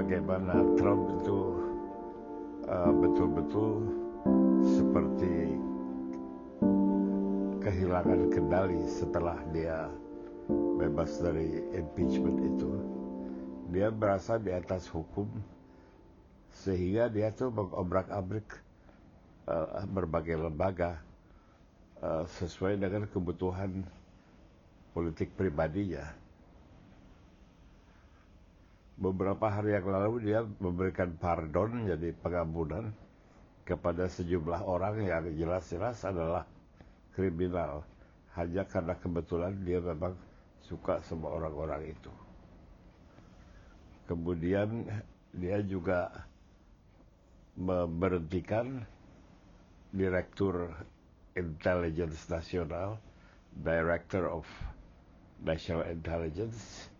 bagaimana Trump itu uh, betul-betul seperti kehilangan kendali setelah dia bebas dari impeachment itu. Dia berasa di atas hukum sehingga dia tuh mengobrak-abrik uh, berbagai lembaga uh, sesuai dengan kebutuhan politik pribadinya beberapa hari yang lalu dia memberikan pardon jadi pengampunan kepada sejumlah orang yang jelas-jelas adalah kriminal hanya karena kebetulan dia memang suka sama orang-orang itu. Kemudian dia juga memberhentikan Direktur Intelligence Nasional, Director of National Intelligence,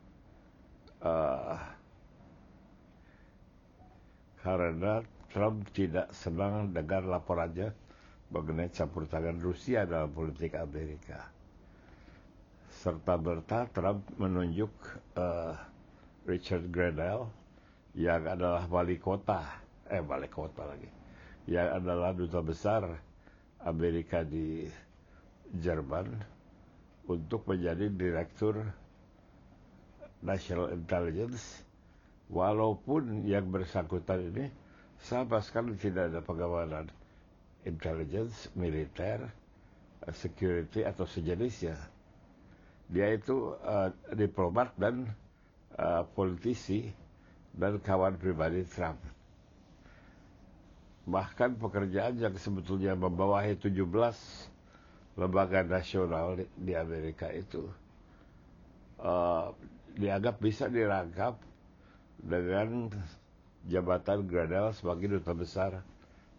uh, karena Trump tidak senang dengar laporannya mengenai campur tangan Rusia dalam politik Amerika. Serta berta Trump menunjuk uh, Richard Grenell yang adalah wali kota, eh wali kota lagi, yang adalah duta besar Amerika di Jerman untuk menjadi direktur National Intelligence walaupun yang bersangkutan ini sama sekali tidak ada pengawalan intelligence, militer, security atau sejenisnya. Dia itu uh, diplomat dan uh, politisi dan kawan pribadi Trump. Bahkan pekerjaan yang sebetulnya membawahi 17 lembaga nasional di, di Amerika itu uh, dianggap bisa dirangkap dengan jabatan Gradel sebagai duta besar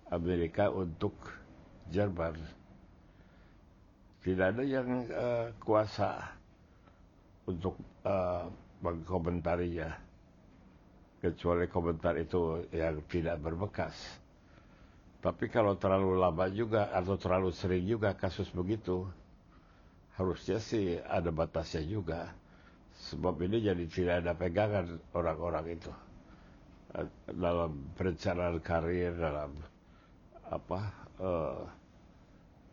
Amerika untuk Jerman. Tidak ada yang uh, kuasa untuk uh, mengkomentarinya, kecuali komentar itu yang tidak berbekas. Tapi kalau terlalu lama juga atau terlalu sering juga kasus begitu, harusnya sih ada batasnya juga. Sebab ini jadi tidak ada pegangan orang-orang itu. Dalam perencanaan karir dalam apa uh,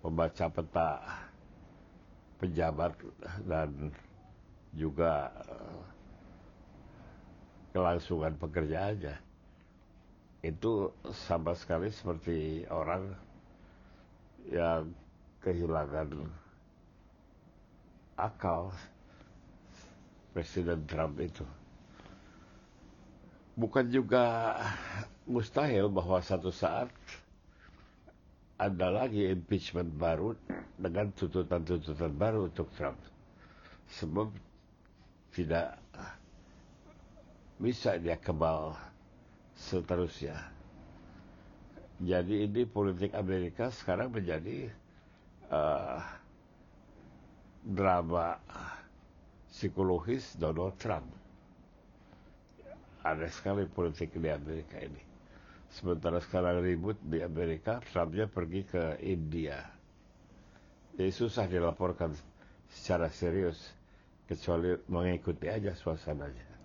membaca peta pejabat dan juga uh, kelangsungan pekerjaannya. Itu sama sekali seperti orang yang kehilangan akal Presiden Trump itu. Bukan juga mustahil bahwa satu saat ada lagi impeachment baru dengan tuntutan-tuntutan baru untuk Trump. Sebab tidak bisa dia kebal seterusnya. Jadi ini politik Amerika sekarang menjadi uh, drama psikologis Donald Trump. Ada sekali politik di Amerika ini. Sementara sekarang ribut di Amerika, Trumpnya pergi ke India. Jadi susah dilaporkan secara serius, kecuali mengikuti aja suasananya.